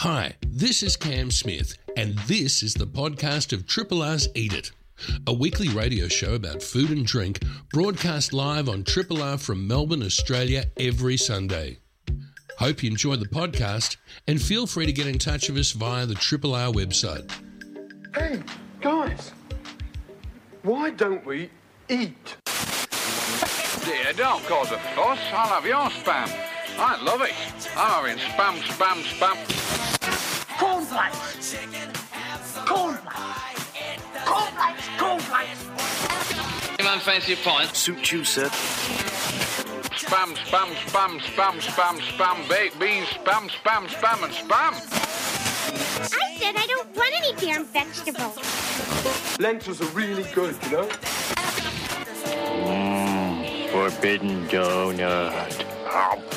Hi, this is Cam Smith, and this is the podcast of Triple R's Eat It, a weekly radio show about food and drink broadcast live on Triple R from Melbourne, Australia every Sunday. Hope you enjoy the podcast and feel free to get in touch with us via the Triple R website. Hey, guys, why don't we eat? Dear, don't cause a fuss. I'll have your spam. I love it. Ah, I'm having spam, spam, spam. Cornflakes. Cornflakes. Cornflakes. Cornflakes. Anyone fancy a pint? Suit you, sir. Spam, spam, spam, spam, spam, spam, baked beans, spam, spam, spam, and spam. I said I don't want any damn vegetables. Lentils are really good, you know? Mmm, forbidden donut. Oh,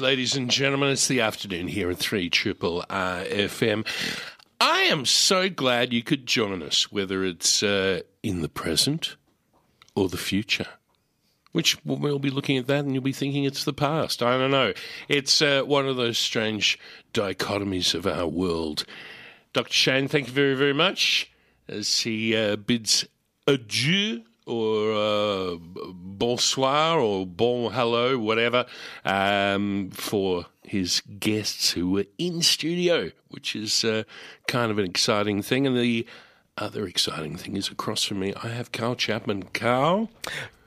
ladies and gentlemen. It's the afternoon here at 3 Triple R FM. I am so glad you could join us, whether it's uh, in the present or the future. Which we'll be looking at that and you'll be thinking it's the past. I don't know. It's uh, one of those strange dichotomies of our world. Dr. Shane, thank you very, very much as he uh, bids adieu or uh, bonsoir or bon hello, whatever, um, for his guests who were in studio, which is uh, kind of an exciting thing. And the other exciting thing is across from me, I have Karl Chapman. Karl.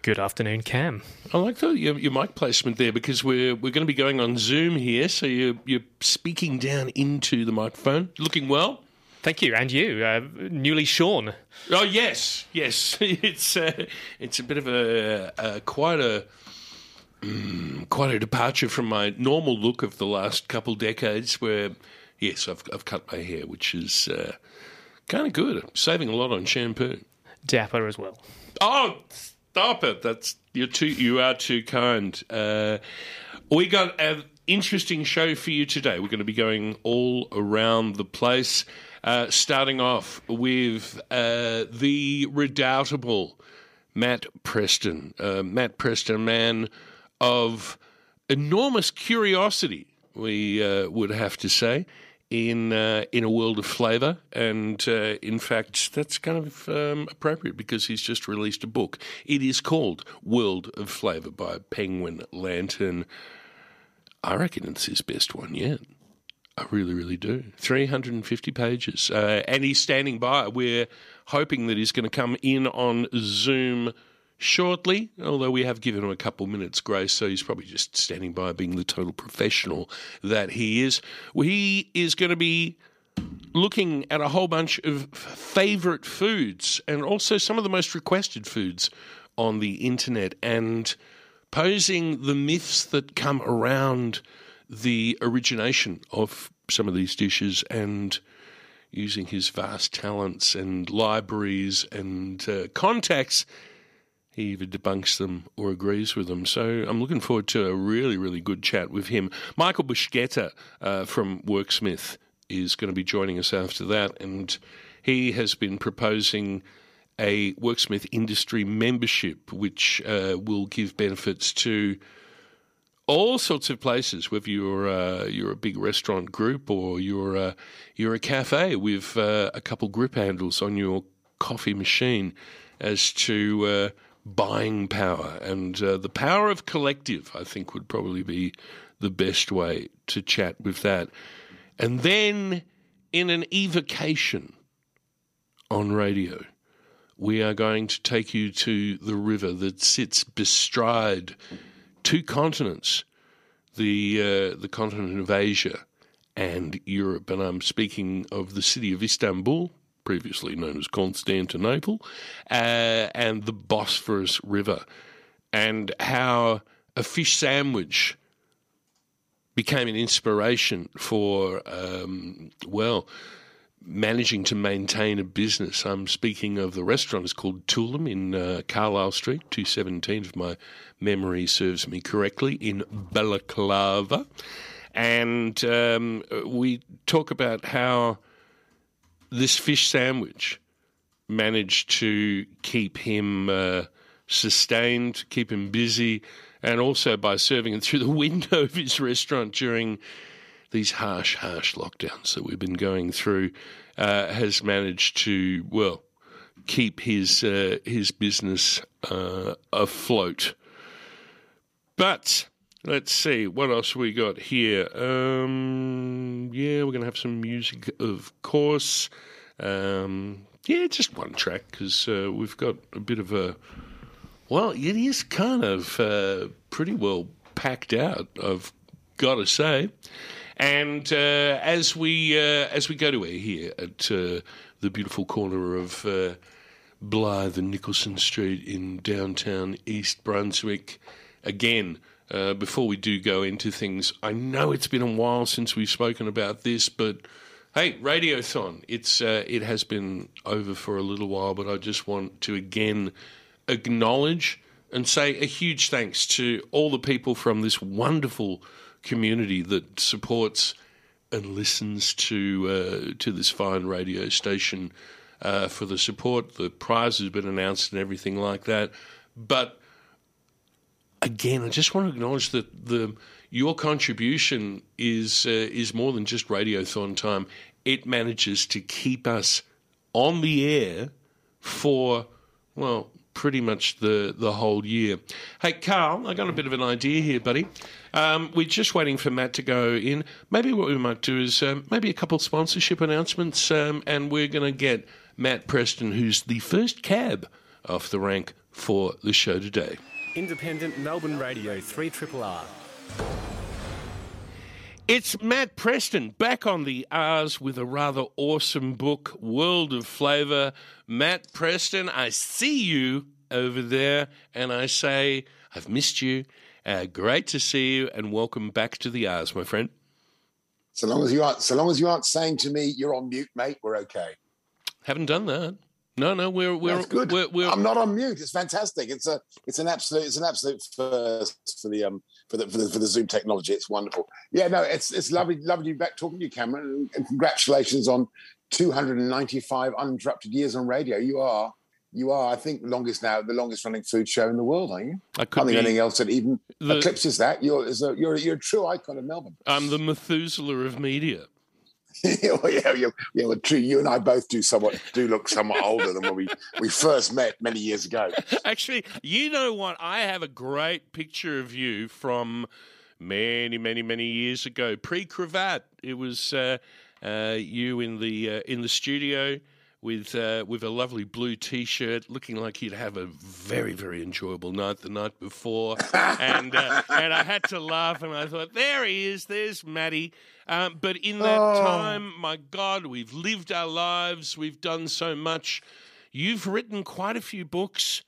Good afternoon, Cam. I like the, your, your mic placement there because we're we're going to be going on Zoom here, so you're you're speaking down into the microphone, looking well. Thank you, and you, uh, newly shorn. Oh yes, yes. It's uh, it's a bit of a, a quite a mm, quite a departure from my normal look of the last couple decades. Where yes, I've I've cut my hair, which is uh, kind of good. I'm saving a lot on shampoo. Dapper as well. Oh, stop it! That's you're too you are too kind. Uh, we got an interesting show for you today. We're going to be going all around the place. Uh, starting off with uh, the redoubtable Matt Preston. Uh, Matt Preston, man of enormous curiosity, we uh, would have to say, in uh, in a world of flavour, and uh, in fact, that's kind of um, appropriate because he's just released a book. It is called World of Flavour by Penguin Lantern. I reckon it's his best one yet. I really, really do. 350 pages. Uh, and he's standing by. We're hoping that he's going to come in on Zoom shortly, although we have given him a couple minutes grace, so he's probably just standing by being the total professional that he is. He is going to be looking at a whole bunch of favourite foods and also some of the most requested foods on the internet and posing the myths that come around the origination of some of these dishes and using his vast talents and libraries and uh, contacts, he either debunks them or agrees with them. So I'm looking forward to a really, really good chat with him. Michael Bascetta uh, from Worksmith is going to be joining us after that, and he has been proposing a Worksmith Industry membership, which uh, will give benefits to all sorts of places. Whether you're uh, you're a big restaurant group or you're a, you're a cafe with uh, a couple group handles on your coffee machine, as to uh, buying power and uh, the power of collective, I think would probably be the best way to chat with that. And then in an evocation on radio, we are going to take you to the river that sits bestride two continents, the uh, the continent of Asia and Europe. And I'm speaking of the city of Istanbul, previously known as Constantinople, uh, and the Bosphorus River, and how a fish sandwich became an inspiration for, um, well, managing to maintain a business. I'm speaking of the restaurant. It's called Tulum in uh, Carlisle Street, 217, if my memory serves me correctly, in Balaclava. And um, we talk about how this fish sandwich managed to keep him uh, sustained, keep him busy, and also by serving it through the window of his restaurant during these harsh, harsh lockdowns that we've been going through, uh, has managed to well keep his uh, his business uh, afloat. But let's see what else we got here. Um, yeah, we're gonna have some music, of course. Um, yeah, just one track because uh, we've got a bit of a well, it is kind of uh, pretty well packed out. I've got to say. And uh, as we uh, as we go to air here at uh, the beautiful corner of Blyth and Nicholson Street in downtown East Brunswick, again. Uh, before we do go into things, I know it's been a while since we've spoken about this, but hey, Radiothon, it's uh, it has been over for a little while, but I just want to again acknowledge and say a huge thanks to all the people from this wonderful community that supports and listens to uh, to this fine radio station uh, for the support. The prize has been announced and everything like that. But again, I just want to acknowledge that the your contribution is uh, is more than just radiothon time. It manages to keep us on the air for well pretty much the, the whole year. Hey, Karl, I got a bit of an idea here, buddy. Um, we're just waiting for Matt to go in. Maybe what we might do is um, maybe a couple sponsorship announcements, um, and we're going to get Matt Preston, who's the first cab off the rank for the show today. Independent Melbourne Radio 3 Triple R. It's Matt Preston back on the R's with a rather awesome book, World of Flavour. Matt Preston, I see you over there, and I say, I've missed you. Uh, great to see you, and welcome back to the R's, my friend. So long as you aren't, so long as you aren't saying to me, "You're on mute, mate," we're okay. Haven't done that. No, no, we're we're That's good. We're, we're, I'm not on mute. It's fantastic. It's a, it's an absolute, it's an absolute first for the um for the for the, for the Zoom technology. It's wonderful. Yeah, no, it's it's lovely, lovely to be back talking to you, Cameron, and congratulations on 295 uninterrupted years on radio. You are. You are, I think, the longest now, the longest running food show in the world, aren't you? I I could can't think be- anything else that even the- eclipses that. You're, is a, you're, you're a true icon of Melbourne. I'm the Methuselah of media. well, yeah, yeah, yeah. Well, true. You and I both do somewhat do look somewhat older than when we we first met many years ago. Actually, you know what? I have a great picture of you from many, many, many years ago, pre-cravat. It was uh, uh, you in the uh, in the studio with uh, with a lovely blue T-shirt, looking like he'd have a very, very enjoyable night the night before, and uh, and I had to laugh, and I thought, there he is, there's Matty. Um, but in that Oh. time, my God, we've lived our lives, we've done so much. You've written quite a few books.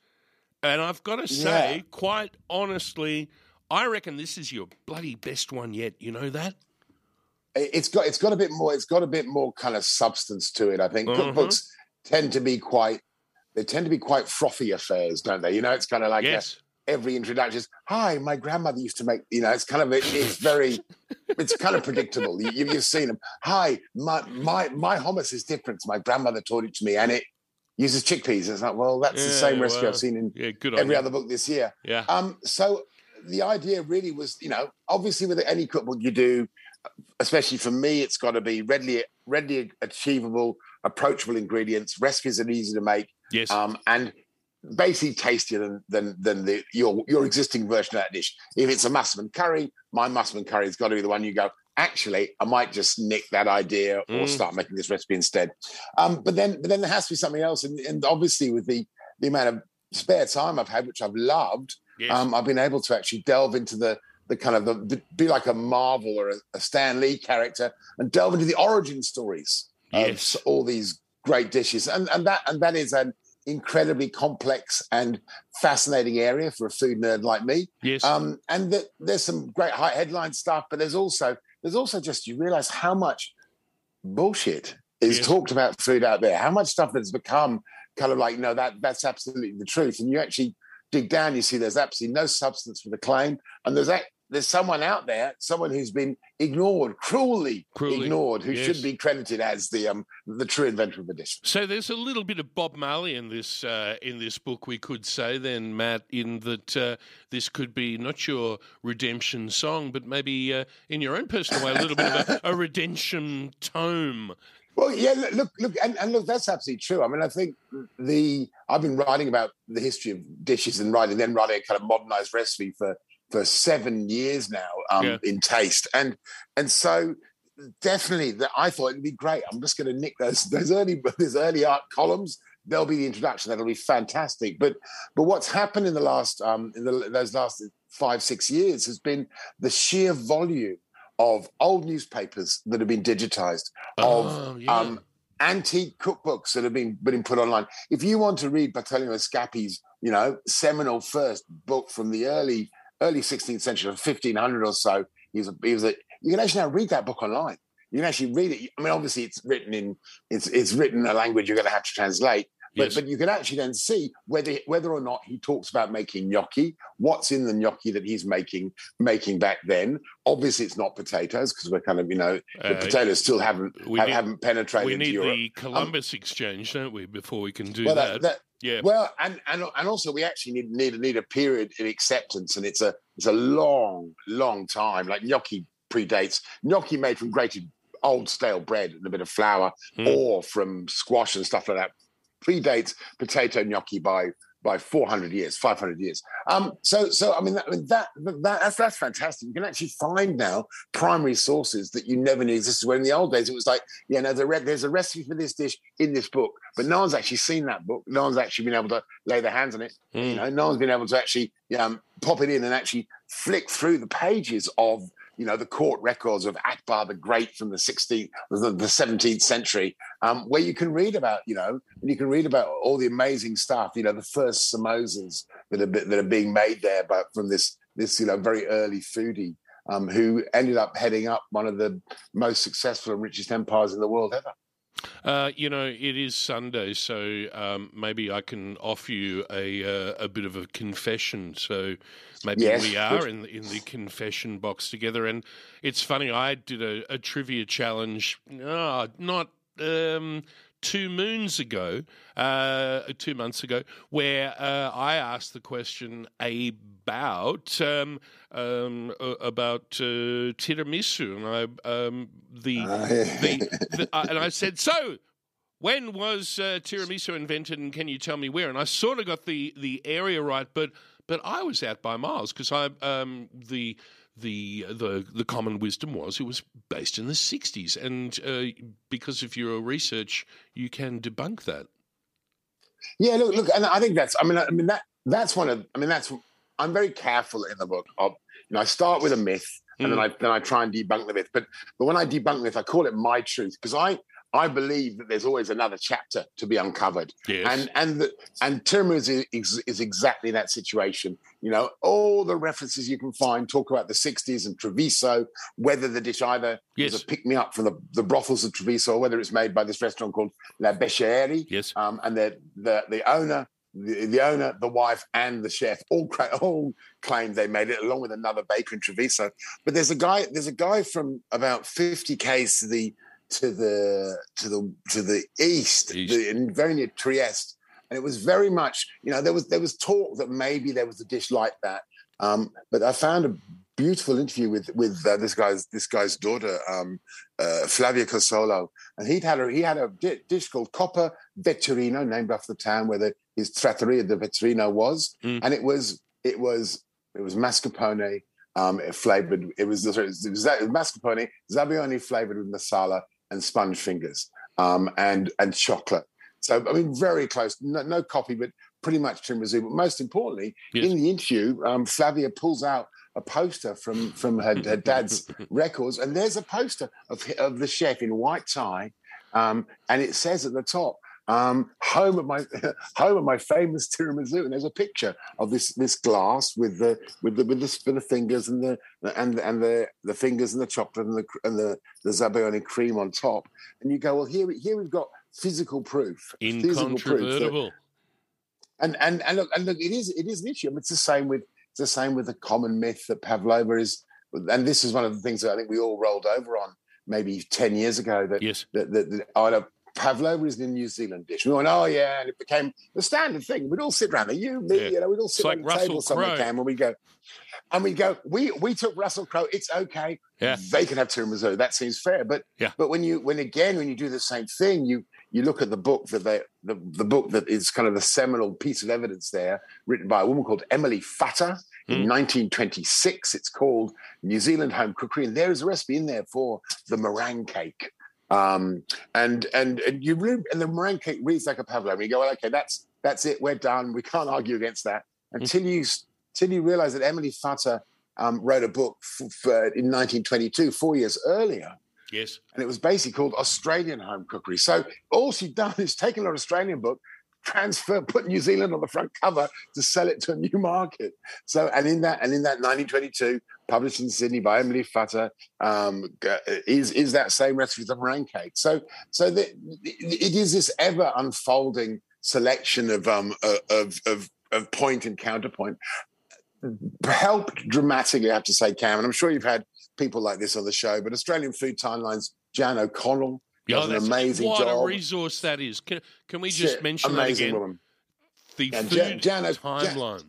And I've got to say, Yeah. quite honestly, I reckon this is your bloody best one yet. You know that? It- It's got it's got a bit more. It's got a bit more kind of substance to it. I think Mhm. cookbooks tend to be quite. They tend to be quite frothy affairs, don't they? You know, it's kind of like uh, yes. every introduction is, "Hi, my grandmother used to make." You know, it's kind of it, it's very, it's kind of predictable. You, you've seen them. Hi, my my my hummus is different. My grandmother taught it to me, and it, uses chickpeas. It's like, well, that's the same recipe well, I've seen in yeah, good every you. other book this year. Yeah. Um, so the idea really was, you know, obviously with any cookbook you do, especially for me, it's got to be readily readily achievable, approachable ingredients. Recipes are easy to make. Yes. Um, and basically tastier than than than the your your existing version of that dish. If it's a massaman curry, my massaman curry has got to be the one you go. Actually, I might just nick that idea or Mm. start making this recipe instead. Um, but then, but then there has to be something else, and, and obviously with the the amount of spare time I've had, which I've loved, Yes. um, I've been able to actually delve into the the kind of the be like a Marvel or a, a Stan Lee character and delve into the origin stories Yes. of all these great dishes, and and that and that is an incredibly complex and fascinating area for a food nerd like me. yes. Um, and that there's some great high headline stuff, but there's also there's also just you realize how much bullshit is Yes. talked about food out there, how much stuff that's become kind of like no that that's absolutely the truth, and you actually dig down, you see there's absolutely no substance for the claim, and there's that. There's someone out there, someone who's been ignored, cruelly, Cruelly, ignored, who yes. should be credited as the um, the true inventor of the dish. So there's a little bit of Bob Marley in this uh, in this book, we could say then, Matt, in that uh, this could be not your redemption song, but maybe uh, in your own personal way, a little bit of a, a redemption tome. Well, yeah, look, look, and, and look, that's absolutely true. I mean, I think the I've been writing about the history of dishes and writing, then writing a kind of modernized recipe for for seven years now um, Yeah. in taste, and and so definitely that I thought it'd be great. I'm just going to nick those those early those early art columns. There'll be the introduction. That'll be fantastic. But but what's happened in the last um, in the, those last five six years has been the sheer volume of old newspapers that have been digitized Oh, of yeah. um, antique cookbooks that have been been put online. If you want to read Bartolomeo Scappi's, you know, seminal first book from the early early 16th century, 1500 or so, he was a, he was a, you can actually now read that book online. You can actually read it. I mean, obviously, it's written in it's it's written in a language you're going to have to translate. But, Yes. but you can actually then see whether whether or not he talks about making gnocchi, what's in the gnocchi that he's making making back then. Obviously, it's not potatoes because we're kind of you know the Uh, potatoes still haven't ha- need- haven't penetrated we into need Europe. the Columbus exchange, don't we, before we can do well, that? that, yeah. well, and, and and also we actually need need need a period in acceptance, and it's a it's a long long time. Like gnocchi predates gnocchi made from grated old stale bread and a bit of flour, Hmm. or from squash and stuff like that. Predates potato gnocchi by by 400 years, 500 years. Um, so, so I mean, that, that, that that's that's fantastic. You can actually find now primary sources that you never knew existed. Where in the old days it was like, yeah, know, there's a, there's a recipe for this dish in this book, but no one's actually seen that book. No one's actually been able to lay their hands on it. You know, no one's been able to actually um, pop it in and actually flick through the pages of you know the court records of Akbar the Great from the 16th, the, the 17th century, um, where you can read about you know you can read about all the amazing stuff. You know, the first samosas that are that are being made there, but from this this you know very early foodie. Um, who ended up heading up one of the most successful and richest empires in the world ever? Uh, you know, it is Sunday, so um, maybe I can offer you a uh, a bit of a confession. So maybe Yes, we are in the, in the confession box together. And it's funny, I did a, a trivia challenge, ah, not um, two moons ago, uh, two months ago, where uh, I asked the question about um, um, about uh, tiramisu, and I um, the, Ah, the, the uh, and I said so. When was uh, tiramisu invented, and can you tell me where? And I sort of got the, the area right, but but I was out by miles because I um, the the the the common wisdom was it was based in the '60s, and uh, because of your research, you can debunk that. Yeah, look, look, and I think that's. I mean, I mean that that's one of. I mean, that's. I'm very careful in the book of. You know, I start with a myth, and then I then I try and debunk the myth. But but when I debunk the myth, I call it my truth because I I believe that there's always another chapter to be uncovered. Yes. And and the, and tiramisu is, is is exactly that situation. You know, all the references you can find talk about the '60s and Treviso, whether the dish either Yes. was a pick me up from the, the brothels of Treviso, or whether it's made by this restaurant called La Beccherie. Yes. Um, and the the the owner. The, the owner, the wife, and the chef all cra- all claimed they made it, along with another baker in Treviso. But there's a guy, there's a guy from about 50 k's to the to the to the to the east, East. The, and very near Trieste, and it was very much you know there was there was talk that maybe there was a dish like that, um, but I found a beautiful interview with with uh, this guy's this guy's daughter um, uh, Flavia Cosolo, and he'd had a he had a di- dish called Coppa Vetturino, named after the town where the, his trattoria the Vetturino was, Mm. and it was it was it was mascarpone um, flavored. It was, it was, it was mascarpone zabaione flavored with marsala and sponge fingers um, and and chocolate. So I mean, very close. No, no copy, but pretty much tiramisu. But most importantly, Yes. in the interview, um, Flavia pulls out a poster from from her, her dad's records, and there's a poster of of the chef in white tie, um, and it says at the top. Um, home of my home of my famous tiramisu, and there's a picture of this this glass with the with the with the, with the fingers and the and and the the fingers and the chocolate and the and the the cream on top, and you go, well, here here we've got physical proof, physical proof that- Incontrovertible. and and and look, and look, it is it is an issue. I mean, it's the same with it's the same with the common myth that pavlova is, and this is one of the things that I think we all rolled over on maybe ten years ago. That Yes. that, that, that pavlova is a New Zealand dish. We went, oh yeah, and it became the standard thing. We'd all sit around there, you, me, Yeah. you know, we'd all sit like on the Russell table somewhere, Crowe. Cam, and we go, and we go, we we took Russell Crowe. It's okay. Yeah. They can have two tiramisu. That seems fair. But Yeah. but when you when again when you do the same thing, you you look at the book that they the, the book that is kind of the seminal piece of evidence there, written by a woman called Emily Futter in hmm. 1926. It's called New Zealand Home Cookery, and there is a recipe in there for the meringue cake. Um, and and and you and the meringue cake reads like a pavlova. And you go, well, okay, that's that's it. We're done. We can't argue against that until you until you realize that Emily Futter um, wrote a book f- f- in 1922, four years earlier, Yes. and it was basically called Australian Home Cookery. So all she'd done is taken an Australian book, transfer, put New Zealand on the front cover to sell it to a new market. So and in that and in that 1922, published in Sydney by Emily Futter, um, is is that same recipe the meringue cake. So so the, it is this ever unfolding selection of um of of of point and counterpoint helped dramatically, I have to say, Cam, and I'm sure you've had people like this on the show, but Australian Food Timeline's Jan O'Connell does an amazing what job. a resource that is. Can, can we just Shit, mention that amazing again? woman. The Yeah, food Jan- Jan Jan-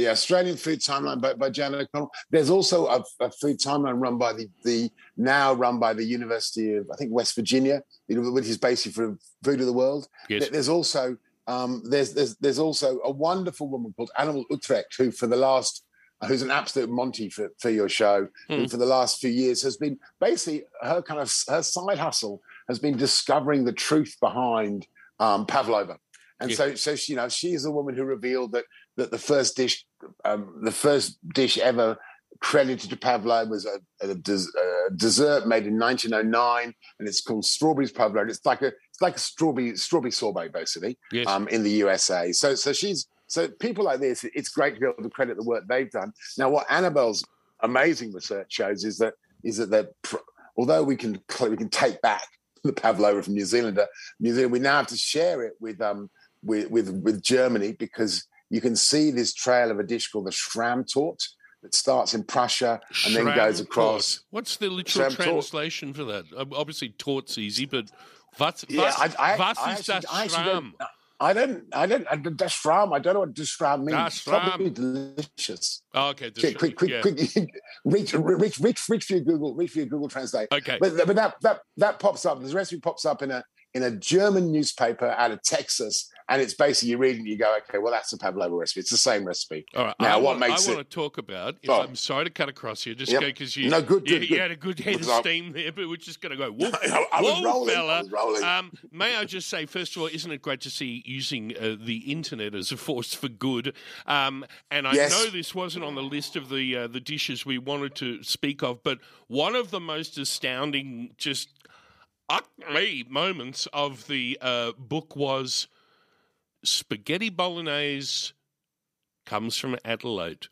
Yeah, Australian Food Timeline by, by Jan O'Connell. There's also a, a food timeline run by the, the now run by the University of I think West Virginia, which is basically for Food of the World. Yes. There's also um, there's, there's there's also a wonderful woman called Annabelle Utrecht who for the last who's an absolute Monty for, for your show, who Hmm. for the last few years has been basically her kind of her side hustle has been discovering the truth behind um, pavlova. And Yeah. so, so she, you know, she's the woman who revealed that that the first dish, um, the first dish ever credited to pavlova was a, a, des- a dessert made in 1909, and it's called strawberries pavlova. It's like a it's like a strawberry strawberry sorbet, basically, Yes. um, in the USA. So, so she's so people like this. It's great to be able to credit the work they've done. Now, what Annabelle's amazing research shows is that is that they're although we can we can take back the pavlova from New Zealand, uh, New Zealand, we now have to share it with um with with, with Germany because you can see this trail of a dish called the Schaumtorte that starts in Prussia and then goes across. Tort. What's the literal Tort. translation for that? Obviously, tort's easy, but Yeah, was, I, I, was I is actually, das I actually Schramm? don't, I don't, I don't, I don't, das Schramm, I don't know what das Schramm means. Das It's probably delicious. Oh, okay, Quick, quick, quick, yeah. quick, reach, reach, reach, reach for your Google, reach for your Google Translate. Okay. But, but that, that, that pops up, this recipe pops up in a, in a German newspaper out of Texas. And it's basically you read and you go, okay, well, that's a pavlova recipe. It's the same recipe. All right. Now, I what want, makes I it? want to talk about. If Oh. I'm sorry to cut across you, just Yep. because you, No, good, you, good, you had a good head of steam there, but we're just going to go. Whoa, I- I was whoa, rolling, I was rolling. Um, may I just say, first of all, isn't it great to see using uh, the internet as a force for good? Um, and I Yes. know this wasn't on the list of the uh, the dishes we wanted to speak of, but one of the most astounding, just me moments of the uh, book was spaghetti bolognese comes from Adelaide.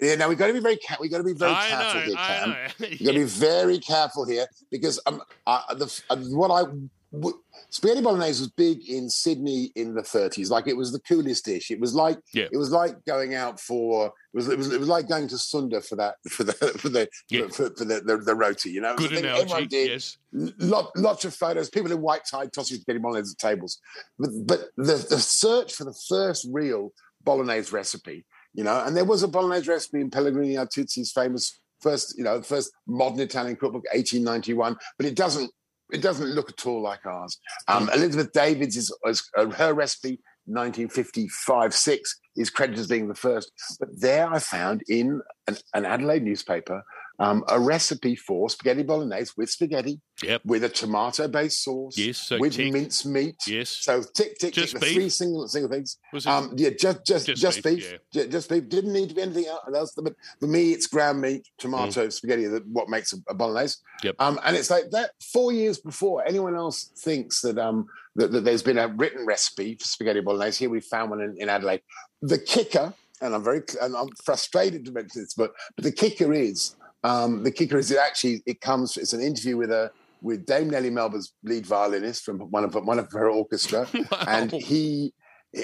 Yeah, now we've got to be very, ca- we got to be very I careful know, here, Cam. know. You got to be very careful here because um, uh, the, uh, what I w- spaghetti bolognese was big in Sydney in the 30s. Like it was the coolest dish. It was like Yeah. it was like going out for it was it was, it was like going to Sunda for that for the for the Yeah. for, for the, the the roti. You know, Good analogy. Everyone did. Yes. Lot, lots of photos. People in white tie tossing spaghetti bolognese at tables. But but the the search for the first real bolognese recipe, you know, and there was a bolognese recipe in Pellegrino Artusi's famous first, you know, first modern Italian cookbook, 1891. But it doesn't it doesn't look at all like ours. Um, Elizabeth David's is, is uh, her recipe. 1955 6 is credited as being the first. But there I found in an, an Adelaide newspaper um, a recipe for spaghetti bolognese with spaghetti, Yep. with a tomato-based sauce, Yes, so with tick. minced meat. Yes. So tick, tick, Just tick. The beef? three single single things. Was it Um, yeah, just just Just just, beef, beef. Ju- Just beef. Didn't need to be anything else. But for me, it's ground meat, tomato, spaghetti. That what makes a, a bolognese. Mm. Yep. Um, and it's like that. Four years before anyone else thinks that um that, that there's been a written recipe for spaghetti bolognese. Here we found one in, in Adelaide. The kicker, and I'm very and I'm frustrated to mention this, but but the kicker is um, the kicker is it actually it comes. It's an interview with a with Dame Nellie Melba's lead violinist from one of one of her orchestra, and he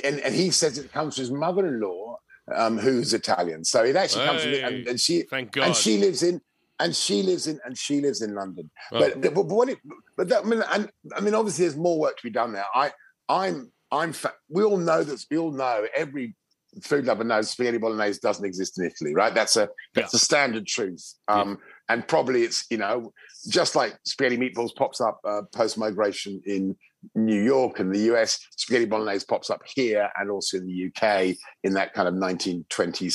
and, and he says it comes from his mother-in-law, um, who's Italian. So it actually comes from and, and she Thank God. and she lives in and she lives in and she lives in London. Oh. But, but but what it but that I mean and I mean obviously there's more work to be done there. I I'm I'm fa- we all know this. We all know every food lover knows spaghetti bolognese doesn't exist in Italy, right? That's a that's a standard truth. Um, and probably it's you know just like spaghetti meatballs pops up uh, post migration in New York and the US, spaghetti bolognese pops up here and also in the UK in that kind of 1920s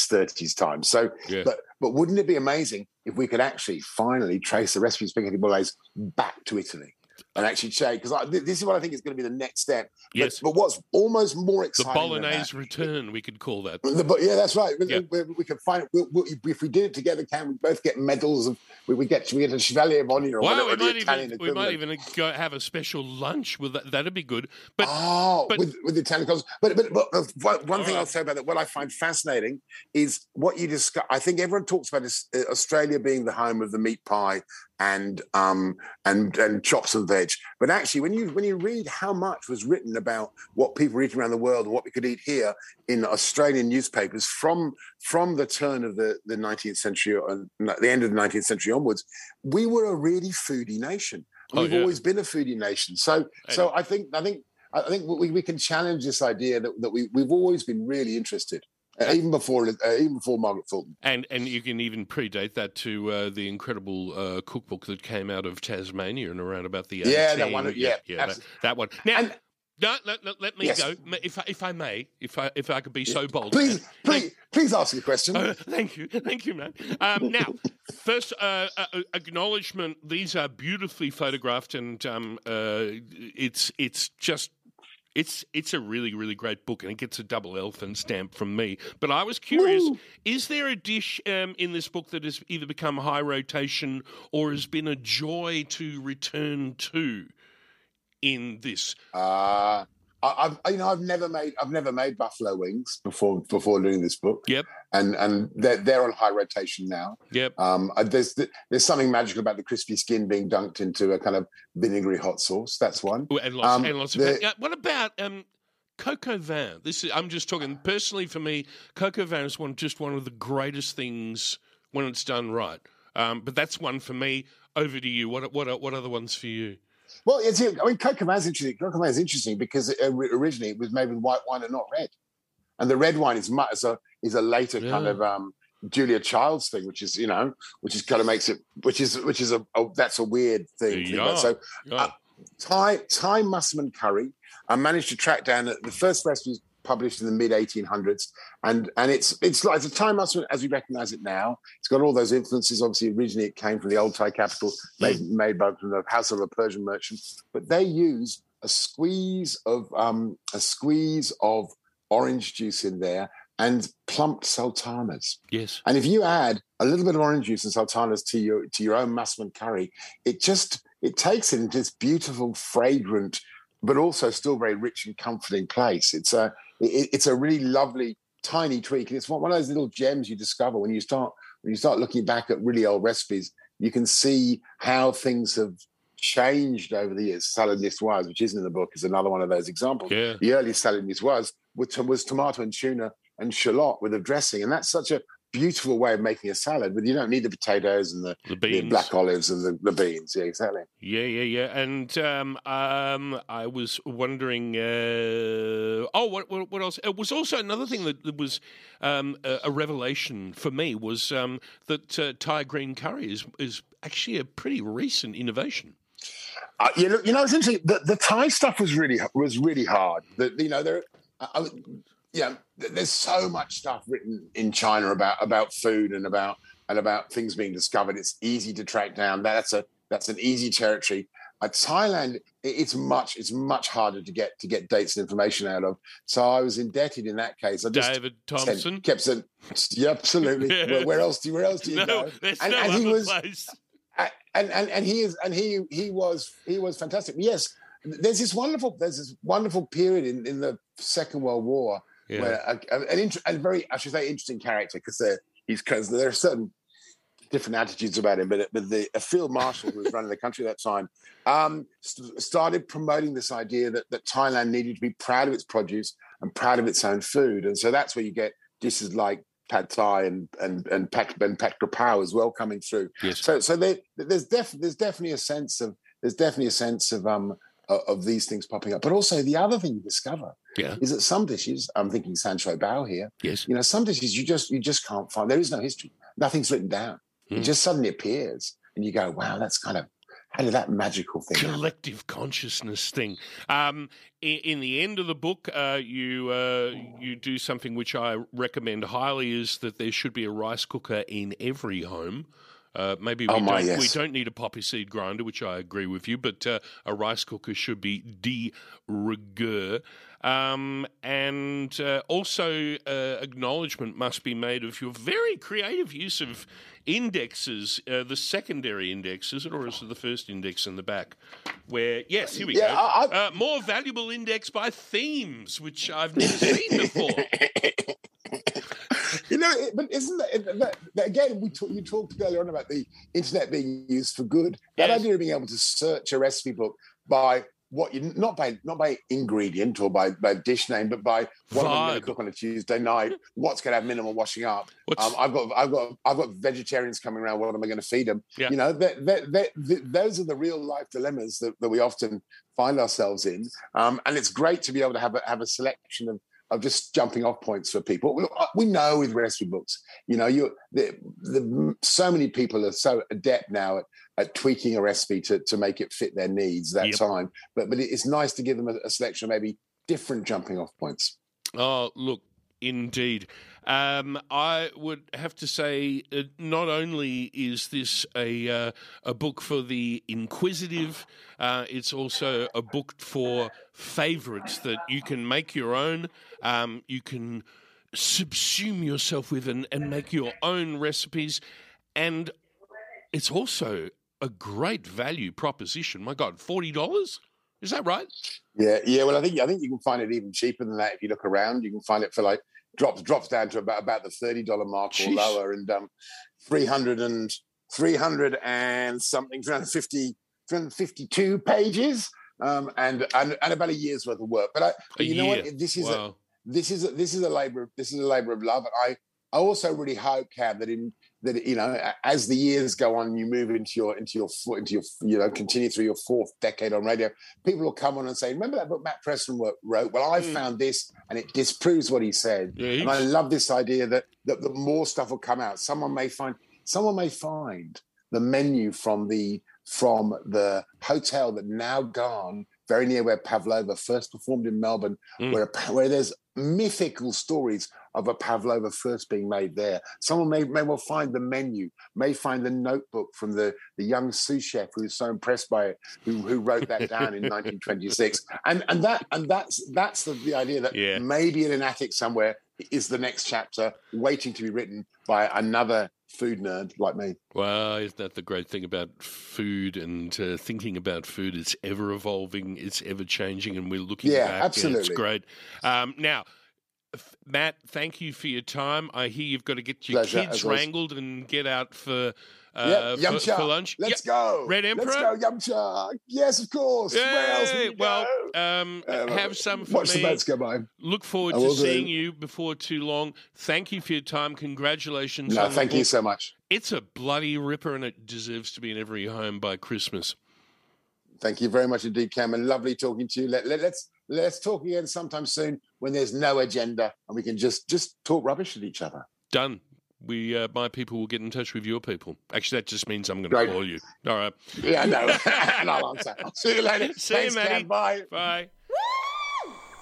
30s time. So, Yeah. but but wouldn't it be amazing if we could actually finally trace the recipe of spaghetti bolognese back to Italy? And actually check because this is what I think is going to be the next step. But- Yes. But, what's almost more the exciting that- Bolognese return, we could call that. the, but yeah, that's right. We, Yeah. we, we can find it. We, we, if we did it together, can we both get medals? Of, we, we get we get a Chevalier of Honor or Wow, whatever we might, even, we might even go have a special lunch with that. That'd be good. But oh, but- with, with the Italian. But but, but one, one thing right. I'll say about that, what I find fascinating is what you discuss. I think everyone talks about this, uh, Australia being the home of the meat pie and um and and chops and veg. But actually, when you when you read how much was written about what people eat around the world and what we could eat here in Australian newspapers from from the turn of the the 19th century or the end of the 19th century onwards, we were a really foodie nation. Oh, We've yeah. always been a foodie nation. So so I think I think I think we, we can challenge this idea that, that we we've always been really interested, uh, even before uh, even before Margaret Fulton. and and you can even predate that to uh, the incredible uh, cookbook that came out of Tasmania and around about the Yeah, that one, yeah, that, abso- that one. Now, And- no, let, let, let me Yes. go, if I, if I may, if I if I could be so bold. Please, please, please ask a question. Uh, thank you, thank you, man. Um, now, first uh, uh, acknowledgement. These are beautifully photographed, and um, uh, it's it's just it's it's a really really great book, and it gets a double elephant stamp from me. But I was curious: is there a dish um, in this book that has either become high rotation or has been a joy to return to in this? Uh, I, I've you know I've never made I've never made buffalo wings before before doing this book. Yep, and and they're they're on high rotation now. yep. Um, uh, there's there's something magical about the crispy skin being dunked into a kind of vinegary hot sauce. That's one. And lots, Um, and lots of. the- what about um, Coq au Vin? This is. I'm just talking personally for me. Coq au Vin is one just one of the greatest things when it's done right. Um, but that's one for me. Over to you. What what are, what other ones for you? Well, it's, I mean, coco is interesting. Coco is interesting because it, uh, originally it was made with white wine and not red, and the red wine is much is a is a later kind of um, Julia Child's thing, which is you know, which is kind of makes it, which is which is a, a that's a weird thing. Yeah. So Yeah. Uh, Thai Thai massaman curry. I managed to track down the the first recipe published in the mid 1800s, and and it's it's like it's a Thai massaman as we recognise it now. It's got all those influences. Obviously, originally it came from the old Thai capital, made made by from the house of a Persian merchant. But they use a squeeze of um, a squeeze of orange juice in there and plumped sultanas. yes. And if you add a little bit of orange juice and sultanas to your to your own massaman curry, it just it takes it into this beautiful, fragrant, but also still very rich and comforting place. It's a it, it's a really lovely tiny tweak, and it's one of those little gems you discover when you start when you start looking back at really old recipes. You can see how things have changed over the years. Salad niçoise, which isn't in the book, is another one of those examples. Yeah. The early salad niçoise was, was tomato and tuna and shallot with a dressing, and that's such a beautiful way of making a salad. But you don't need the potatoes and the, The beans. black olives and the, the beans. Yeah, exactly. Yeah, yeah, yeah. And um, um, I was wondering. Uh, oh, what, what, what else? It was also another thing that, was um, a, a revelation for me was um, that uh, Thai green curry is is actually a pretty recent innovation. Uh, you know, you know, it's interesting. The, the Thai stuff was really was really hard. The, you know, there, I, you know, there's so much stuff written in China about about food and about and about things being discovered. It's easy to track down. That's a that's an easy territory. Uh, Thailand, it's much it's much harder to get to get dates and information out of. So I was indebted in that case. I just David Thompson. kept saying, yeah, absolutely. Yeah. Where, where else do where else do you no, go? there's And- no and he other was- place. And and and he is and he he was he was fantastic. Yes, there's this wonderful there's this wonderful period in, in the Second World War Yeah. where a, an int- a very I should say interesting character because there he's because there are certain different attitudes about him, but but the a field marshal who was running the country at that time um, st- started promoting this idea that that Thailand needed to be proud of its produce and proud of its own food, and so that's where you get dishes like pad thai and and and pat and pat krapao as well coming through. Yes. So so there, there's def, there's definitely a sense of there's definitely a sense of um of these things popping up. But also the other thing you discover Yeah. is that some dishes, I'm thinking san choy bow here, Yes. you know, some dishes you just you just can't find. There is no history. Nothing's written down. Mm. It just suddenly appears, and you go, "Wow, that's kind of how did that magical thing?" happen?" collective consciousness thing. Um, in, in the end of the book, uh, you uh, you do something which I recommend highly: is that there should be a rice cooker in every home. Uh, maybe we, Oh, my, don't, yes. we don't need a poppy seed grinder, which I agree with you, but uh, a rice cooker should be de rigueur. Um, and uh, also, uh, acknowledgement must be made of your very creative use of indexes, uh, the secondary indexes, or is it the first index in the back? Where, yes, here we Yeah, go. I- I- uh, more valuable index by themes, which I've never seen before. know, it, but isn't that, that, that again? We talk, you talked earlier on about the internet being used for good. That Yes. idea of being able to search a recipe book by what you not by not by ingredient or by, by dish name, but by what am I going to cook on a Tuesday night? What's going to have minimal washing up? Um, I've got I've got I've got vegetarians coming around. What am I going to feed them? Yeah. You know, that, that, that, th those are the real life dilemmas that, that we often find ourselves in. Um, and it's great to be able to have a, have a selection of of just jumping off points for people. We, uh, we know with recipe books, you know, you the, the so many people are so adept now at, at tweaking a recipe to, to make it fit their needs that Yep. time. But but it's nice to give them a, a selection of maybe different jumping off points. Oh, look, indeed. Um, I would have to say, uh, not only is this a uh, a book for the inquisitive, uh, it's also a book for favourites that you can make your own. Um, you can subsume yourself with and, and make your own recipes, and it's also a great value proposition. My God, forty dollars. Is that right? Yeah, yeah. Well, I think I think you can find it even cheaper than that if you look around. You can find it for like drops drops down to about about the thirty dollar mark Jeez. or lower, and um, 300 and 300 and something, 350, 352 pages, um, and, and and about a year's worth of work. But I, A you know year. what? This is a, this is a, this is a labor of- this is a labor of love. And I I also really hope, Cam, that in that you know as the years go on, you move into your into your into your you know continue through your fourth decade on radio. People will come on and say, "Remember that book Matt Preston wrote? Well, I Mm. found this, and it disproves what he said." Yeah, and I love this idea that, that that more stuff will come out. Someone may find someone may find the menu from the from the hotel that now gone very near where Pavlova first performed in Melbourne, Mm. where where there's mythical stories of a Pavlova first being made there. Someone may, may well find the menu, may find the notebook from the, the young sous chef who was so impressed by it, who, who wrote that down in 1926. And and that and that's that's the, the idea that Yeah. maybe in an attic somewhere is the next chapter waiting to be written by another food nerd like me. Well, isn't that the great thing about food and uh, thinking about food? It's ever evolving, it's ever changing, and we're looking Yeah, back. and it's great. Um, now, Matt, thank you for your time. I hear you've got to get your Pleasure, kids wrangled and get out for uh, for, Yumcha. for lunch. Let's go. Red Emperor? Let's go, Yumcha. Yes, of course. Where else we Well, um, Uh, have some for Watch me. the boats go by. Look forward to will do. seeing you before too long. Thank you for your time. Congratulations. No, thank you so much. It's a bloody ripper, and it deserves to be in every home by Christmas. Thank you very much indeed, Cameron. Lovely talking to you. Let, let, let's let's talk again sometime soon when there's no agenda and we can just just talk rubbish at each other. Done. We, uh, my people, will get in touch with your people. Actually, that just means I'm going to call you. All right. Yeah, no, know. and I'll answer. See you later. See you, Thanks, Matty. Cam. Bye. Bye.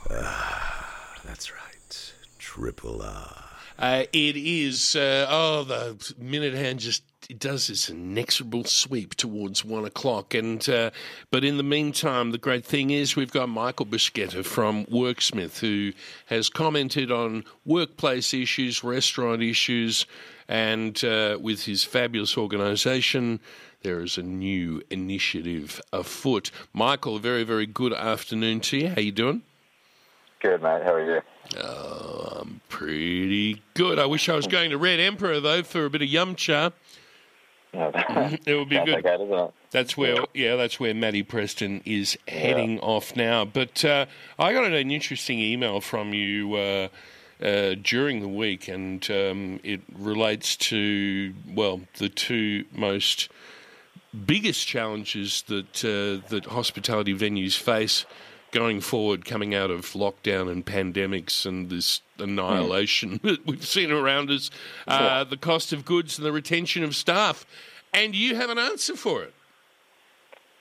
That's right. Triple R. Uh, it is. Uh, oh, the minute hand just it does this inexorable sweep towards one o'clock. And uh, but in the meantime, the great thing is we've got Michael Bascetta from Worksmith who has commented on workplace issues, restaurant issues, and uh, with his fabulous organisation. There is a new initiative afoot. Michael, a very, very good afternoon to you. How you doing? Good, mate. How are you? Oh, I'm pretty good. I wish I was going to Red Emperor though for a bit of yum cha. It would be good. okay, doesn't it? That's where, yeah, that's where Matty Preston is heading off now. But uh, I got an interesting email from you uh, uh, during the week, and um, it relates to well the two most biggest challenges that uh, that hospitality venues face going forward, coming out of lockdown and pandemics and this annihilation that we've seen around us, uh, the cost of goods and the retention of staff. And you have an answer for it.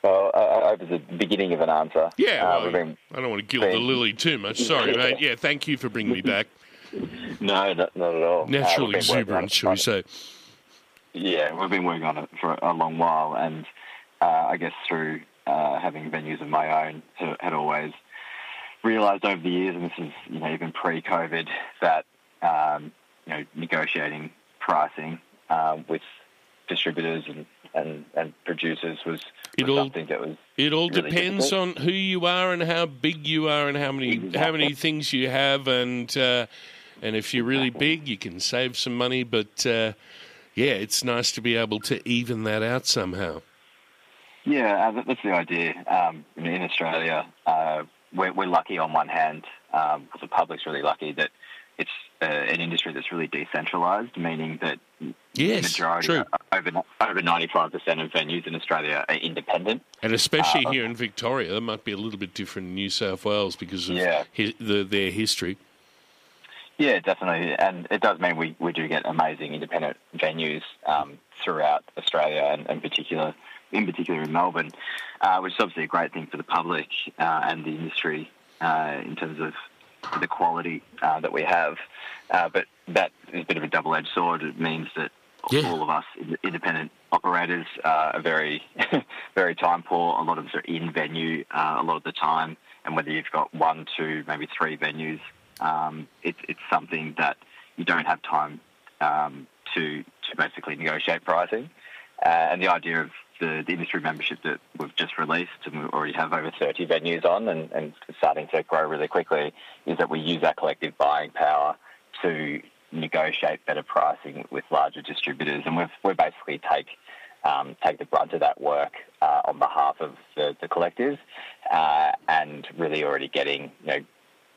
Well, I, hope it's the beginning of an answer. Yeah, Uh, well, been- I don't want to gild the lily too much. Sorry, mate. Yeah, thank you for bringing me back. no, not, not at all. Uh, Natural been on exuberance, shall we say. Yeah, we've been working on it for a long while, and uh, I guess through uh, having venues of my own, had- had always realised over the years, and this is you know even pre-COVID, that um, you know negotiating pricing uh, with distributors and, and, and producers was, It was all- something that was It all really depends difficult. on who you are and how big you are and how many how many things you have and uh, and if you're really big, you can save some money. But uh, yeah, it's nice to be able to even that out somehow. Yeah, uh, that's the idea. Um, in Australia, uh, we're, we're lucky on one hand, um, the public's really lucky that it's uh, an industry that's really decentralised, meaning that Yes, the majority, true. over over ninety five percent of venues in Australia are independent. And especially Uh, here in Victoria, that might be a little bit different in New South Wales because of Yeah. hi- the, their history. Yeah, definitely, and it does mean we, we do get amazing independent venues um, throughout Australia, and in particular, in particular in Melbourne, uh, which is obviously a great thing for the public uh, and the industry uh, in terms of the quality uh, that we have. Uh, but that is a bit of a double-edged sword. It means that all of us independent operators uh, are very, very time poor. A lot of us are in venue uh, a lot of the time, and whether you've got one, two, maybe three venues, um, it's it's something that you don't have time um, to to basically negotiate pricing. Uh, and the idea of the, the industry membership that we've just released, and we already have over 30 venues on, and, and starting to grow really quickly, is that we use that collective buying power to negotiate better pricing with larger distributors, and we've we basically take um, take the brunt of that work uh, on behalf of the, the collective, uh, and really already getting you know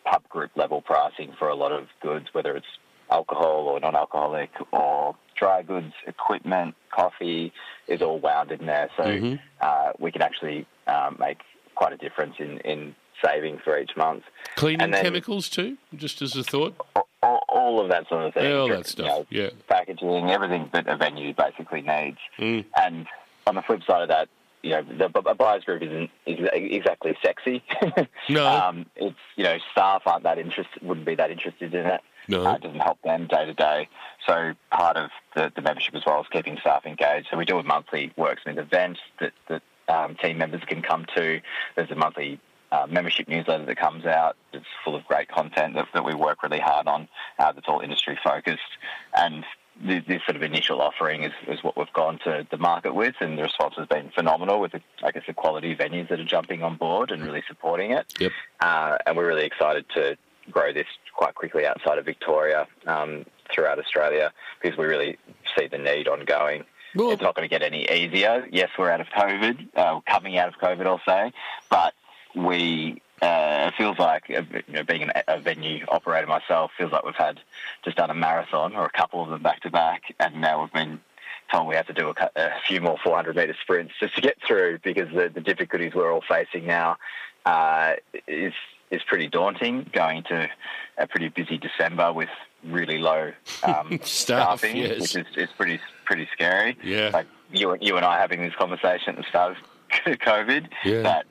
pub group level pricing for a lot of goods, whether it's alcohol or non-alcoholic or dry goods, equipment, coffee is all wound in there. So Mhm. uh, we can actually um, make quite a difference in, in saving for each month. Cleaning then- chemicals too, just as a thought. All, all of that sort of thing. Yeah, all that You stuff. know, Yeah. packaging, everything that a venue basically needs. Mm. And on the flip side of that, you know, the b- buyers group isn't exactly sexy. No. um, it's you know, staff aren't that interested, wouldn't be that interested in it. No. Uh, it doesn't help them day to day. So part of the, the membership as well is keeping staff engaged. So we do a monthly Worksmith event that, that um, team members can come to. There's a monthly uh, membership newsletter that comes out. It's full of great content that, that we work really hard on. Uh, that's all industry focused, and this, this sort of initial offering is, is what we've gone to the market with, and the response has been phenomenal. With the, I guess the quality venues that are jumping on board and really supporting it. Yep. Uh, and we're really excited to grow this quite quickly outside of Victoria um, throughout Australia because we really see the need ongoing. it's not going to get any easier. Yes, we're out of COVID, uh, coming out of COVID, I'll say, but we uh, it feels like uh, you know, being an, a venue operator myself feels like we've had just done a marathon or a couple of them back to back, and now we've been told we have to do a, a few more 400 metre sprints just to get through because the, the difficulties we're all facing now uh, is is pretty daunting. Going to a pretty busy December with really low um, Staff, staffing, yes. which is, is pretty pretty scary. Yeah. Like you and you and I having this conversation at the start of COVID Yeah. that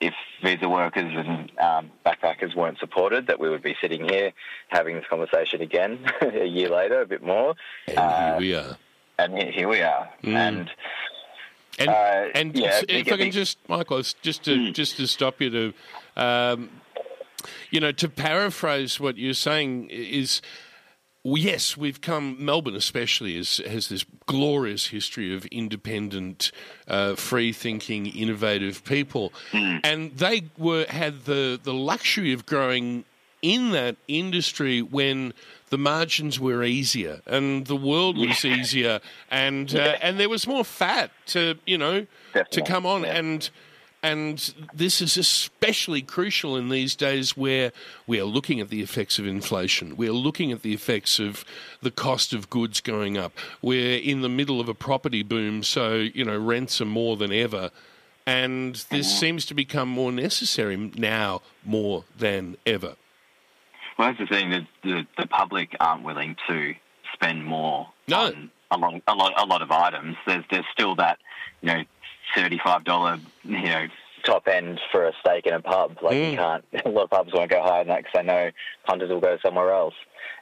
if visa workers and um, backpackers weren't supported, that we would be sitting here having this conversation again a year later, a bit more. And Uh, here we are. and here, we are. Mm. And And, uh, and yeah, if I can just, Michael, just to just to stop you to, um, you know, to paraphrase what you're saying is. well, Yes, we've come. Melbourne, especially, is, has this glorious history of independent, uh, free-thinking, innovative people, and they were had the the luxury of growing in that industry when the margins were easier and the world was easier, and uh, and there was more fat to you know to come on and. And this is especially crucial in these days where we are looking at the effects of inflation. We are looking at the effects of the cost of goods going up. We're in the middle of a property boom, so, you know, rents are more than ever. And this seems to become more necessary now more than ever. Well, that's the thing that the, the public aren't willing to spend more on a lot, a lot, a lot of items. There's there's still that you know thirty five dollar you know top end for a steak in a pub. Like you can't. A lot of pubs won't go higher than that because they know punters will go somewhere else.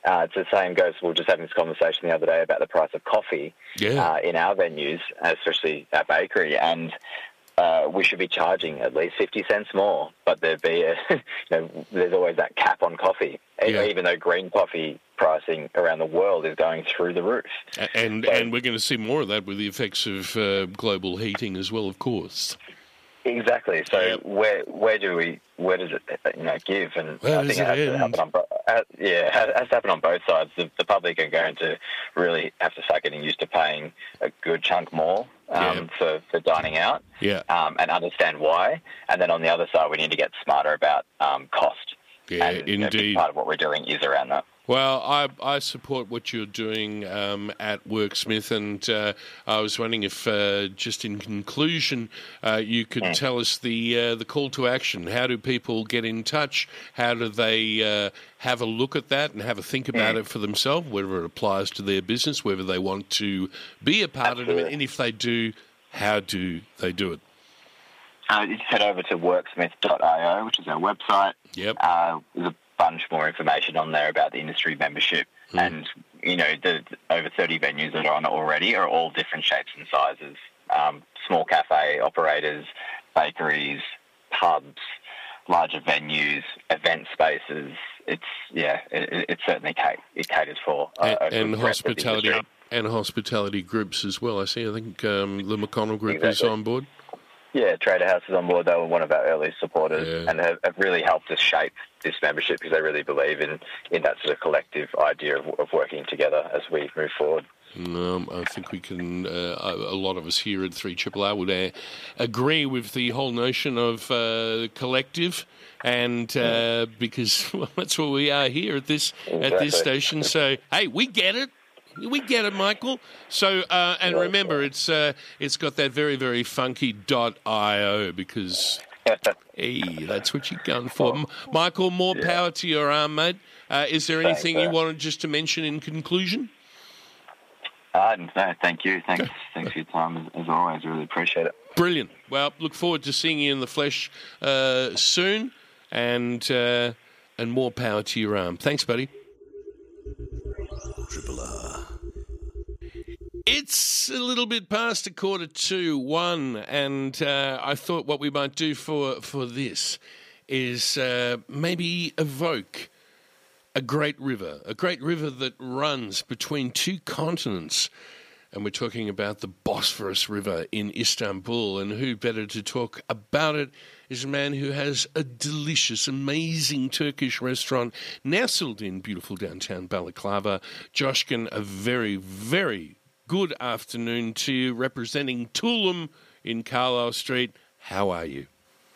Uh, it's the same goes. We were just having this conversation the other day about the price of coffee Yeah. uh, in our venues, especially our bakery, and uh, we should be charging at least 50 cents more, but there'd be a, you know, there's always that cap on coffee, Yeah. even though green coffee pricing around the world is going through the roof. And and we're going to see more of that with the effects of uh, global heating as well, of course. Exactly. So where where do we where does it uh, you know give? And Where I think it has to happen on uh, yeah it has, has to happen on both sides. The, the public are going to really have to start getting used to paying a good chunk more um, for for dining out. Yeah. um, and understand why. And then on the other side, we need to get smarter about um, cost. Yeah, and, you know, indeed. part of what we're doing is around that. Well, I, I support what you're doing um, at Worksmith, and uh, I was wondering if, uh, just in conclusion, uh, you could tell us the uh, the call to action. How do people get in touch? How do they uh, have a look at that and have a think about it for themselves, whether it applies to their business, whether they want to be a part of it, and if they do, how do they do it? Uh, you just head over to worksmith.io, which is our website. Yep. Uh, there's a bunch more information on there about the industry membership. And, you know, the, the over 30 venues that are on it already are all different shapes and sizes. Um, small cafe operators, bakeries, pubs, larger venues, event spaces. It's, yeah, it, it certainly it caters for a and, and hospitality and hospitality groups as well. I see. I think um, the McConnell Group is on board. Yeah, Trader House is on board. They were one of our earliest supporters and have, have really helped us shape this membership because they really believe in, in that sort of collective idea of, of working together as we move forward. Um, I think we can. Uh, a lot of us here at Three Triple R would uh, agree with the whole notion of uh, collective, and uh, because well, that's what we are here at this at this station. So hey, we get it. We get it, Michael. So, uh, and remember, it's uh, it's got that very very funky io because hey, that's what you're going for, M- Michael. More power to your arm, mate. Uh, is there Thanks, anything you sir. wanted just to mention in conclusion? Uh, no, thank you. Thanks, thanks for your time as, as always. Really appreciate it. Brilliant. Well, look forward to seeing you in the flesh uh, soon, and uh, and more power to your arm. Thanks, buddy. It's a little bit past a quarter to one, and uh, I thought what we might do for for this is uh, maybe evoke a great river, a great river that runs between two continents. and we're talking about the Bosphorus River in Istanbul. And who better to talk about it is a man who has a delicious, amazing Turkish restaurant nestled in beautiful downtown Balaclava. Coskun, a very, very good afternoon to you, representing Tulum in Carlisle Street. How are you?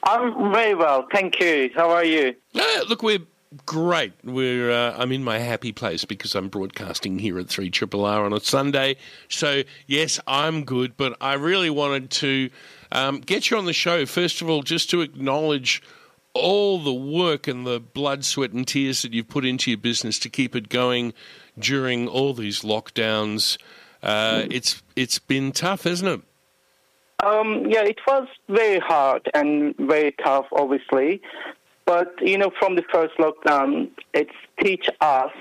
I'm very well, thank you. How are you? Uh, look, we're great. We're uh, I'm in my happy place because I'm broadcasting here at Three Triple R on a Sunday. So yes, I'm good. But I really wanted to um, get you on the show first of all, just to acknowledge all the work and the blood, sweat, and tears that you've put into your business to keep it going during all these lockdowns. Uh, it's it's been tough, hasn't it? Um, yeah, it was very hard and very tough, obviously. But you know, from the first lockdown, it's teach us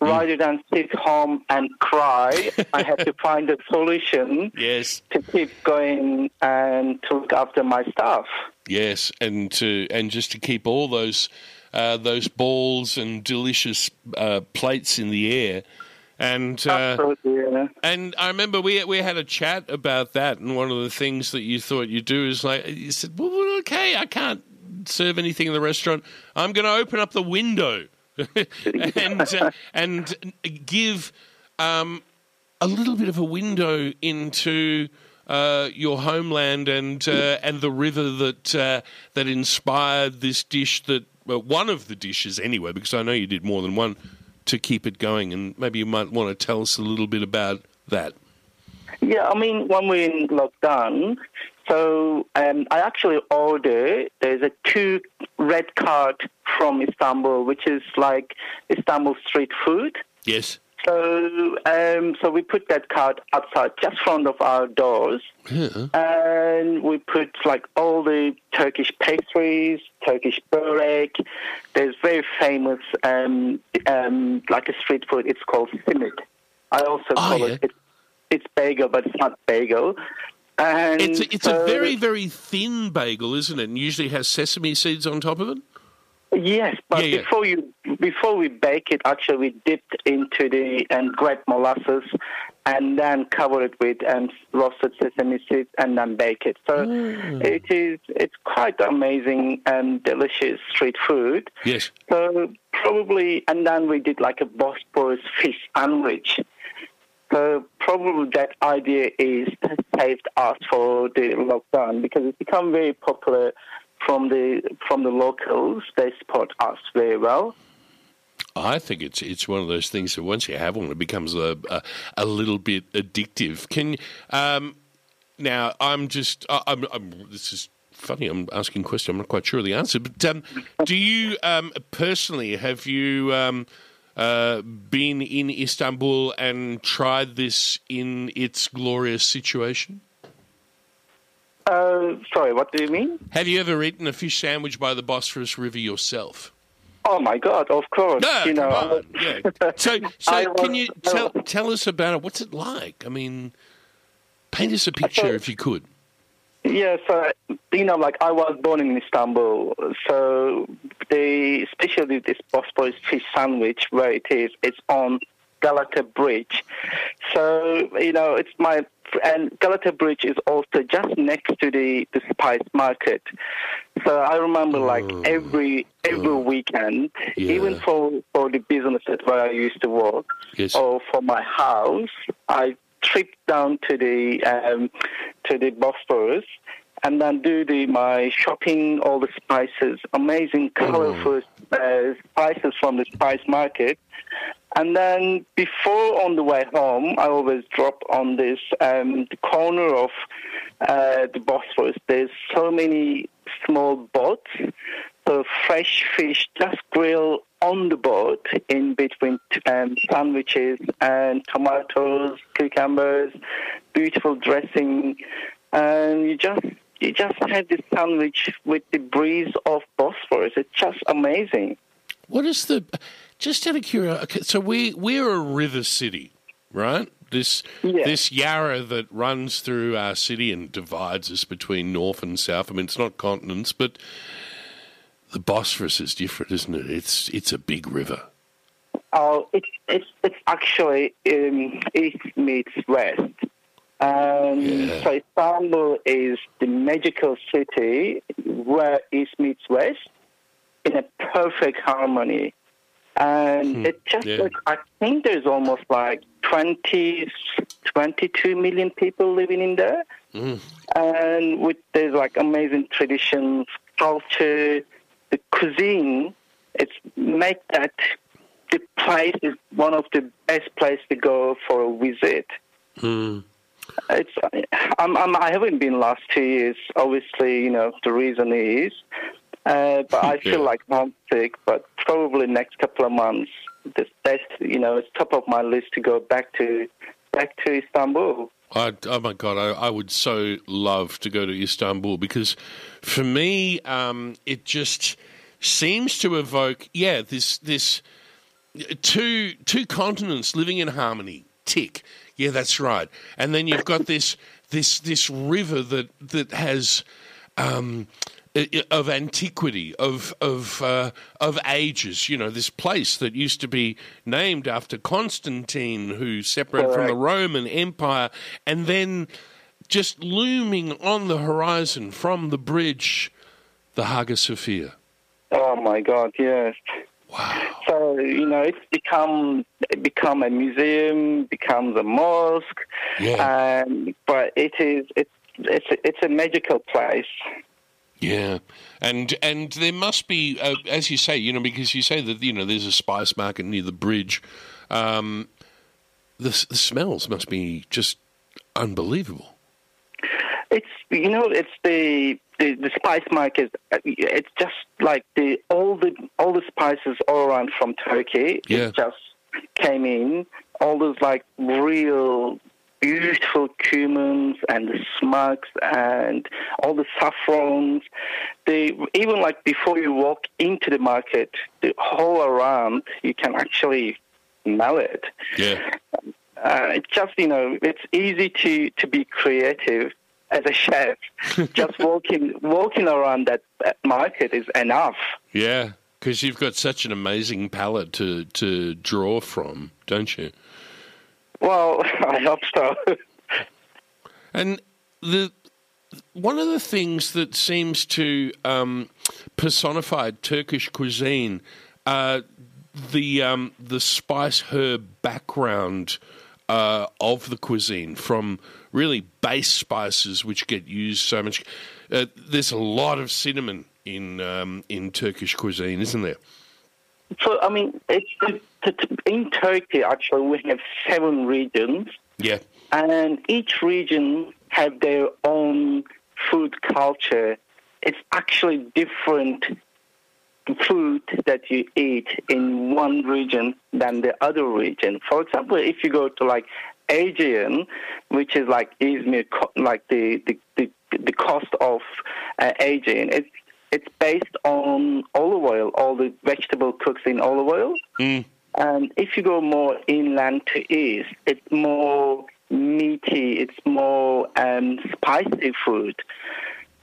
rather than sit home and cry. I had to find a solution. Yes. To keep going and to look after my staff. Yes, and to and just to keep all those uh, those balls and delicious uh, plates in the air. And uh, yeah. and I remember we we had a chat about that, and one of the things that you thought you'd do is like you said, "Well, okay, I can't serve anything in the restaurant. I'm going to open up the window and uh, and give um, a little bit of a window into." Uh, your homeland and uh, and the river that uh, that inspired this dish that well, one of the dishes anyway because I know you did more than one to keep it going and maybe you might want to tell us a little bit about that. Yeah, I mean, when we're in lockdown, so um, I actually ordered, there's a two red cart from Istanbul, which is like Istanbul street food. Yes. So, um, so we put that cart outside, just front of our doors, Yeah. and we put like all the Turkish pastries, Turkish börek. There's very famous, um, um, like a street food. It's called simit. I also call yeah. it. It's, it's bagel, but it's not bagel. And It's a, it's so- a very very thin bagel, isn't it? And usually has sesame seeds on top of it. Yes, but Yeah, yeah. before you before we bake it, actually we dipped into the and grape molasses, and then cover it with um, roasted sesame seeds, and then bake it. So Mm. it is it's quite amazing and delicious street food. Yes. So probably, and then we did like a Bosporus fish sandwich. So probably that idea is saved us for the lockdown because it's become very popular from the from the locals. They support us very well. I think it's it's one of those things that once you have one, it becomes a a, a little bit addictive. Can um, now I'm just I, I'm, I'm this is funny. I'm asking a question. I'm not quite sure of the answer. But um, do you um, personally have you um, uh, been in Istanbul and tried this in its glorious situation? Uh, sorry, what do you mean? Have you ever eaten a fish sandwich by the Bosphorus River yourself? Oh my God! Of course, No, you know. Yeah. So, so I can you tell tell us about it? What's it like? I mean, paint us a picture if you could. Yeah, so you know, like I was born in Istanbul, so the especially this Bosphorus fish sandwich where it is, it's on Galata Bridge. So you know, it's my and Galata Bridge is also just next to the the spice market. So I remember like every every weekend, even for for the business that where I used to work, Yes. or for my house, I trip down to the um, to the Bosphorus and then do the my shopping, all the spices, amazing colorful uh, spices from the spice market. And then before on the way home, I always drop on this um, the corner of uh, the Bosphorus. There's so many small boats, so fresh fish just grill on the boat in between um, sandwiches and tomatoes, cucumbers, beautiful dressing, and you just you just had this sandwich with the breeze of Bosphorus. It's just amazing. What is the? Just out of curiosity, so we we're a river city, right? This this Yarra that runs through our city and divides us between north and south. I mean, it's not continents, but the Bosphorus is different, isn't it? It's it's a big river. Oh, it's it's it's actually um, east meets west. Um, So Istanbul is the magical city where east meets west in a perfect harmony. And Hmm, it just yeah. like, I think there's almost like 20, 22 million people living in there. Mm. And with there's like amazing traditions, culture, the cuisine, it's make that the place is one of the best place to go for a visit. Hmm. It's I'm, I'm I haven't been last two years. Obviously, you know the reason is, uh, but I feel Yeah. like homesick. But probably next couple of months, this best you know it's top of my list to go back to back to Istanbul. I, oh my god, I, I would so love to go to Istanbul because, for me, um, it just seems to evoke yeah this this two two continents living in harmony. Tick, yeah, that's right. And then you've got this this this river that that has. Um, of antiquity, of of uh, of ages, you know, this place that used to be named after Constantine, who separated from the Roman Empire, and then just looming on the horizon from the bridge, the Hagia Sophia. Oh my God, yes. Wow. So you know, it's become it become a museum, becomes a mosque. Yeah. Um, but it is it's it's it's a magical place. Yeah, and and there must be, uh, as you say, you know, because you say that you know there's a spice market near the bridge. Um, the, the smells must be just unbelievable. It's you know it's the the, the spice market. uh, It's just like the all the all the spices all around from Turkey. Yeah. It just came in. All those like real beautiful cumins and the smokes and all the saffrons. They even like before you walk into the market, the whole around you can actually smell it. Yeah. Uh, it's just you know, it's easy to to be creative as a chef. just walking walking around that, market is enough. Yeah, because you've got such an amazing palette to to draw from, don't you? Well, I hope so. And the one of the things that seems to um, personify Turkish cuisine, uh, the um, the spice herb background uh, of the cuisine, from really base spices which get used so much. Uh, there's a lot of cinnamon in um, in Turkish cuisine, isn't there? So I mean, it's in Turkey actually we have seven regions. Yeah. and each region have their own food culture. It's actually different food that you eat in one region than the other region. For example, if you go to like Aegean, which is like Izmir, like the the, the, the cost of uh, Aegean, it's it's based on olive oil. All the vegetable cooks in olive oil. Mm. And if you go more inland to east, it's more meaty, it's more um, spicy food.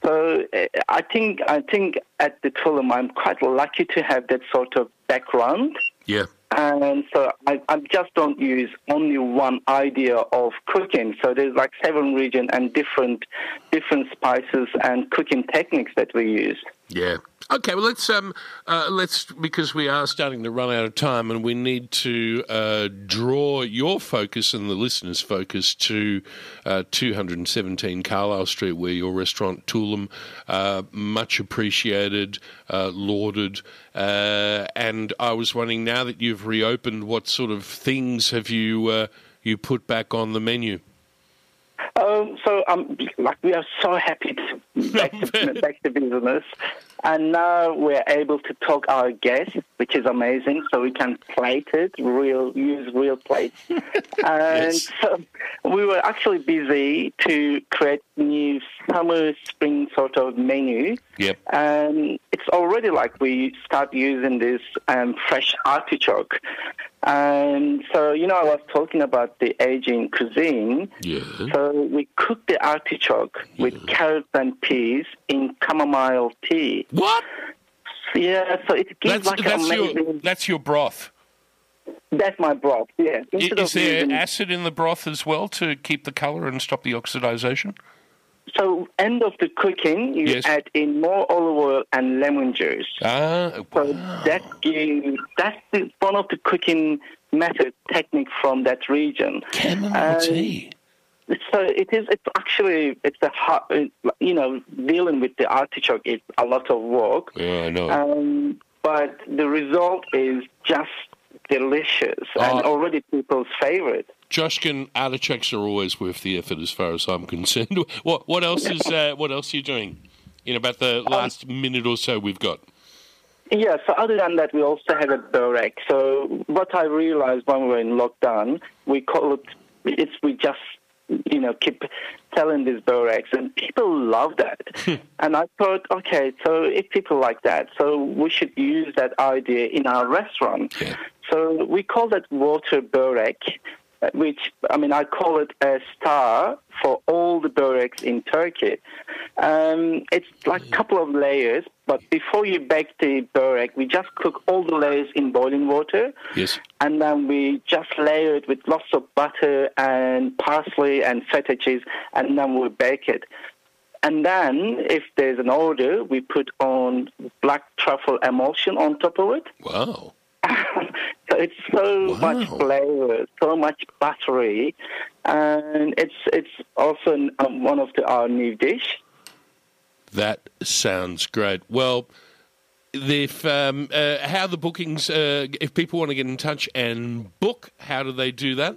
So uh, I think I think at the Tulum, I'm quite lucky to have that sort of background. Yeah. And so I, I just don't use only one idea of cooking. So there's like seven region and different different spices and cooking techniques that we use. Yeah. Okay. Well, let's um, uh, let's because we are starting to run out of time, and we need to uh, draw your focus and the listeners' focus to uh, 217 Carlisle Street, where your restaurant Tulum, uh, much appreciated, uh, lauded, uh, and I was wondering now that you've reopened, what sort of things have you you put back on the menu? Um, so um, like we are so happy to back to, back to business, and now we're able to talk our guests, which is amazing. So we can plate it, real use real plates, and so we were actually busy to create new summer spring sort of menu. Yep. And it's already like we start using this um, fresh artichoke. And so, you know, I was talking about the Aegean cuisine. Yeah. So we cook the artichoke with carrots and peas in chamomile tea. What? Yeah, so it gives That's like that's amazing. your that's your broth. That's my broth. Yeah. Instead Is of there using- acid in the broth as well to keep the colour and stop the oxidization? So, end of the cooking, you Yes. add in more olive oil and lemon juice. Ah, So that gives that's the, one of the cooking method technique from that region. chamomile Um, tea. So it is. It's actually it's a hard, you know dealing with the artichoke is a lot of work. Yeah, I know. Um, but the result is just delicious and Oh. already people's favorite. Coskun artichokes are always worth the effort, as far as I'm concerned. What what else is uh, what else are you doing? In about the last minute or so we've got. Yeah, so other than that, we also have a burek. So what I realized when we were in lockdown, we call it, it's, we just, you know, keep selling these bureks, and people love that. and I thought, okay, so if people like that, so we should use that idea in our restaurant. So we call that water burek, uh, which, I mean, I call it a star for all the bureks in Turkey. Um, it's like a couple of layers, but before you bake the burek, we just cook all the layers in boiling water, Yes. and then we just layer it with lots of butter and parsley and feta cheese, and then we bake it. And then, if there's an order, we put on black truffle emulsion on top of it. Wow. It's so much flavor, so much buttery, and it's it's also um, one of the, our new dish. That sounds great. Well, if um, uh, how the bookings, uh, if people want to get in touch and book, how do they do that?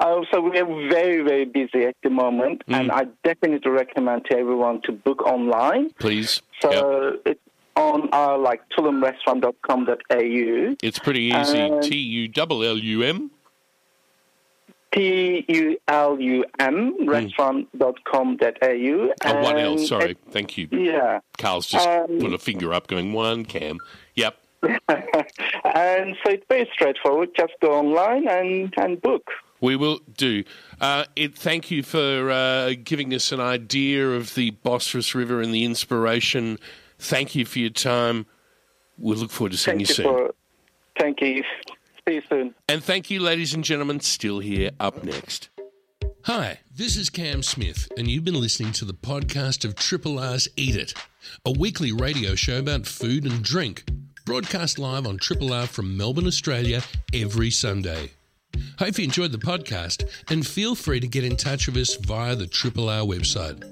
Oh, so we are very very busy at the moment, Mm. and I definitely recommend to everyone to book online. Please. So it's on our like tulumrestaurant.com.au. It's pretty easy. T U L L U M. T U L U M restaurant.com.au. Oh, one L. Sorry. it- Thank you. Yeah. Karl's just Um, put a finger up, going one cam. Yep. and so it's very straightforward. Just go online and, and book. We will do. Uh, it, thank you for uh, giving us an idea of the Bosphorus River and the inspiration. Thank you for your time. We'll look forward to seeing Thank you you soon. for. Thank you. See you soon. And thank you, ladies and gentlemen, still here up next. Hi, this is Cam Smith, and you've been listening to the podcast of Triple R's Eat It, a weekly radio show about food and drink, broadcast live on Triple R from Melbourne, Australia, every Sunday. Hope you enjoyed the podcast, and feel free to get in touch with us via the Triple R website.